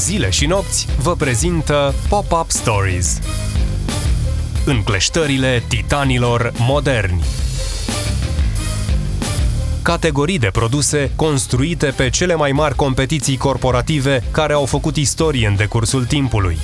Zile și nopți vă prezintă Pop-Up Stories. Încleștările titanilor moderni. Categorii de produse construite pe cele mai mari competiții corporative care au făcut istorie în decursul timpului.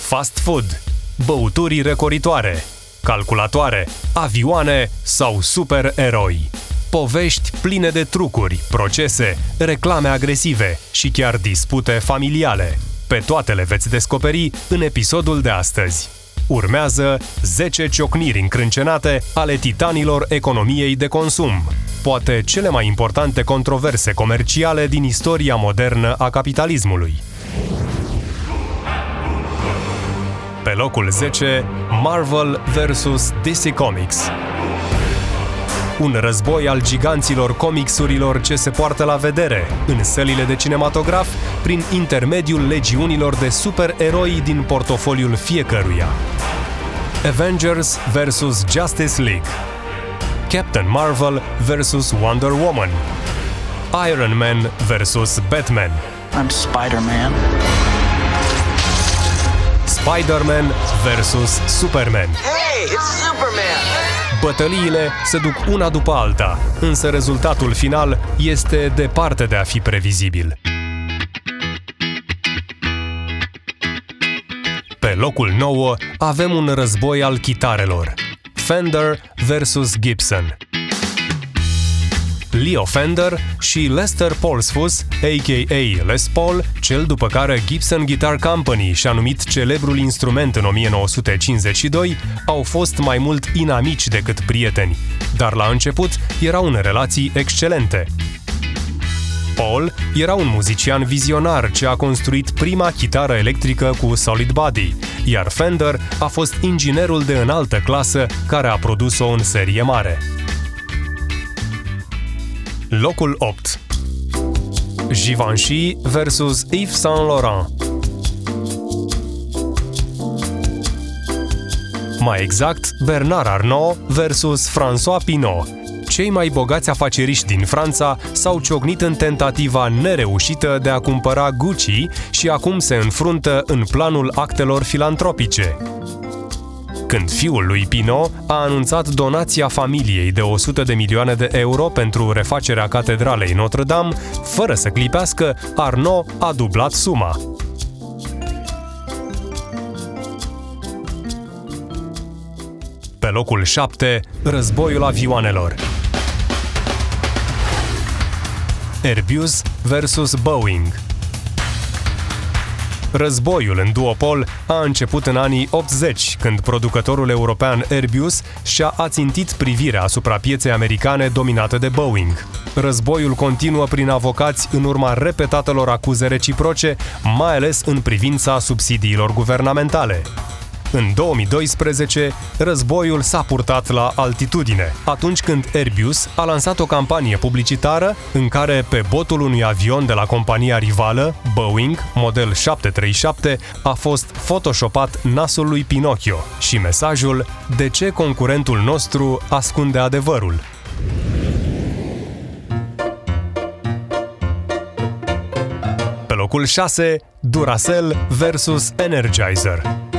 Fast food, băuturi răcoritoare, calculatoare, avioane sau supereroi povești pline de trucuri, procese, reclame agresive și chiar dispute familiale. Pe toate le veți descoperi în episodul de astăzi. Urmează 10 ciocniri încrâncenate ale titanilor economiei de consum, poate cele mai importante controverse comerciale din istoria modernă a capitalismului. Pe locul 10, Marvel vs. DC Comics un război al giganților comicsurilor ce se poartă la vedere în sălile de cinematograf prin intermediul legiunilor de supereroi din portofoliul fiecăruia. Avengers vs. Justice League Captain Marvel vs. Wonder Woman Iron Man vs. Batman I'm Spider-Man. Spider-Man vs. Superman Hey, it's Superman! Bătăliile se duc una după alta, însă rezultatul final este departe de a fi previzibil. Pe locul 9 avem un război al chitarelor. Fender vs. Gibson. Leo Fender și Lester Polsfus, a.k.a. Les Paul, cel după care Gibson Guitar Company și-a numit celebrul instrument în 1952, au fost mai mult inamici decât prieteni, dar la început erau în relații excelente. Paul era un muzician vizionar ce a construit prima chitară electrică cu solid body, iar Fender a fost inginerul de înaltă clasă care a produs-o în serie mare. Locul 8 Givenchy vs. Yves Saint Laurent Mai exact, Bernard Arnault versus François Pinault. Cei mai bogați afaceriști din Franța s-au ciocnit în tentativa nereușită de a cumpăra Gucci și acum se înfruntă în planul actelor filantropice când fiul lui Pino a anunțat donația familiei de 100 de milioane de euro pentru refacerea catedralei Notre-Dame, fără să clipească, Arnaud a dublat suma. Pe locul 7, războiul avioanelor. Airbus versus Boeing – Războiul în duopol a început în anii 80, când producătorul european Airbus și-a ațintit privirea asupra pieței americane dominate de Boeing. Războiul continuă prin avocați în urma repetatelor acuze reciproce, mai ales în privința subsidiilor guvernamentale. În 2012, războiul s-a purtat la altitudine, atunci când Airbus a lansat o campanie publicitară în care pe botul unui avion de la compania rivală, Boeing, model 737, a fost photoshopat nasul lui Pinocchio și mesajul De ce concurentul nostru ascunde adevărul? Pe locul 6, Duracell versus Energizer.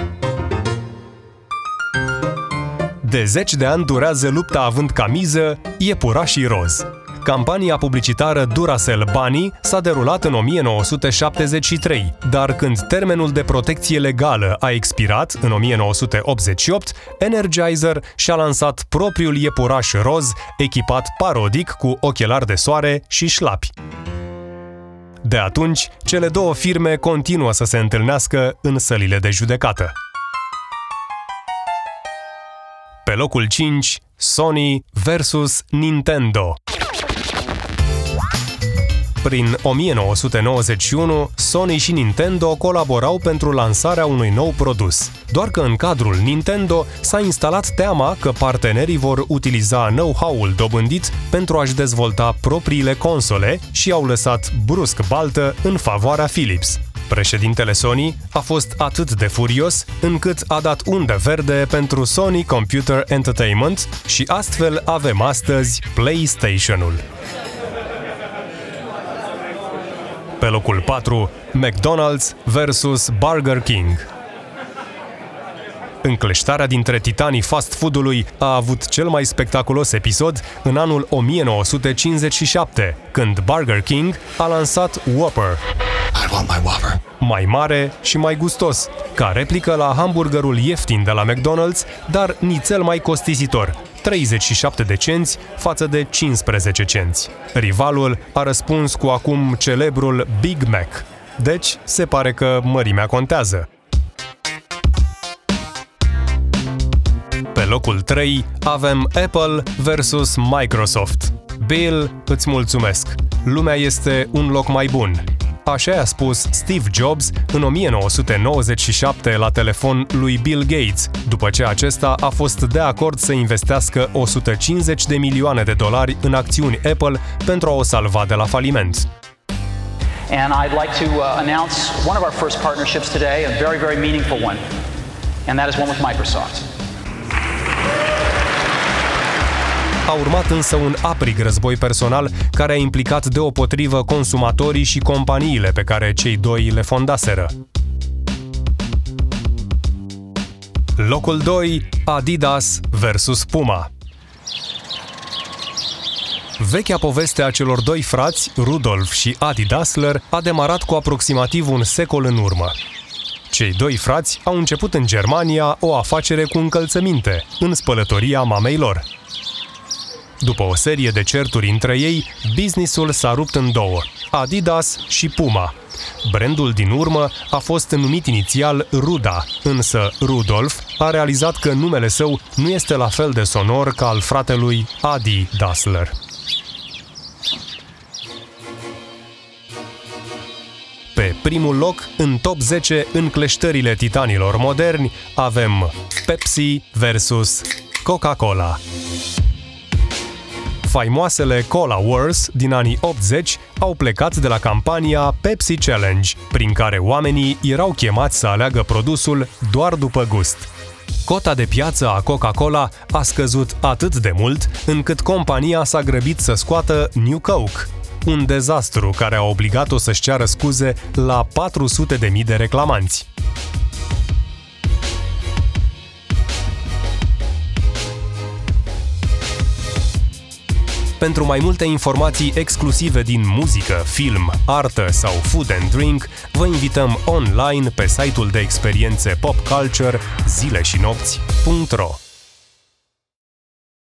De zeci de ani durează lupta având camiză, iepurașii roz. Campania publicitară Duracell Bunny s-a derulat în 1973, dar când termenul de protecție legală a expirat în 1988, Energizer și-a lansat propriul iepuraș roz echipat parodic cu ochelari de soare și șlapi. De atunci, cele două firme continuă să se întâlnească în sălile de judecată. Pe locul 5, Sony versus Nintendo. Prin 1991, Sony și Nintendo colaborau pentru lansarea unui nou produs. Doar că în cadrul Nintendo s-a instalat teama că partenerii vor utiliza know-how-ul dobândit pentru a-și dezvolta propriile console și au lăsat brusc baltă în favoarea Philips. Președintele Sony a fost atât de furios încât a dat undă verde pentru Sony Computer Entertainment și astfel avem astăzi PlayStation-ul. Pe locul 4, McDonald's vs Burger King. Încleștarea dintre titanii fast food-ului a avut cel mai spectaculos episod în anul 1957, când Burger King a lansat Whopper, I want my Whopper. mai mare și mai gustos, ca replică la hamburgerul ieftin de la McDonald's, dar nițel mai costisitor, 37 de cenți față de 15 cenți. Rivalul a răspuns cu acum celebrul Big Mac. Deci, se pare că mărimea contează. Pe locul 3 avem Apple versus Microsoft. Bill, îți mulțumesc. Lumea este un loc mai bun. Așa a spus Steve Jobs în 1997 la telefon lui Bill Gates, după ce acesta a fost de acord să investească 150 de milioane de dolari în acțiuni Apple pentru a o salva de la faliment. And I'd like to uh, announce one of our first partnerships today, a very, very meaningful one, and that is one with Microsoft. A urmat însă un aprig război personal care a implicat deopotrivă consumatorii și companiile pe care cei doi le fondaseră. Locul 2, Adidas versus Puma. Vechea poveste a celor doi frați, Rudolf și Adi Dassler, a demarat cu aproximativ un secol în urmă. Cei doi frați au început în Germania o afacere cu încălțăminte, în spălătoria mamei lor. După o serie de certuri între ei, businessul s-a rupt în două, Adidas și Puma. Brandul din urmă a fost numit inițial Ruda, însă Rudolf a realizat că numele său nu este la fel de sonor ca al fratelui Adi Dassler. Pe primul loc, în top 10 încleștările titanilor moderni, avem Pepsi versus Coca-Cola. Faimoasele Cola Wars din anii 80 au plecat de la campania Pepsi Challenge, prin care oamenii erau chemați să aleagă produsul doar după gust. Cota de piață a Coca-Cola a scăzut atât de mult încât compania s-a grăbit să scoată New Coke, un dezastru care a obligat-o să-și ceară scuze la 400.000 de reclamanți. Pentru mai multe informații exclusive din muzică, film, artă sau food and drink, vă invităm online pe site-ul de experiențe pop culture zile și nopți.ro.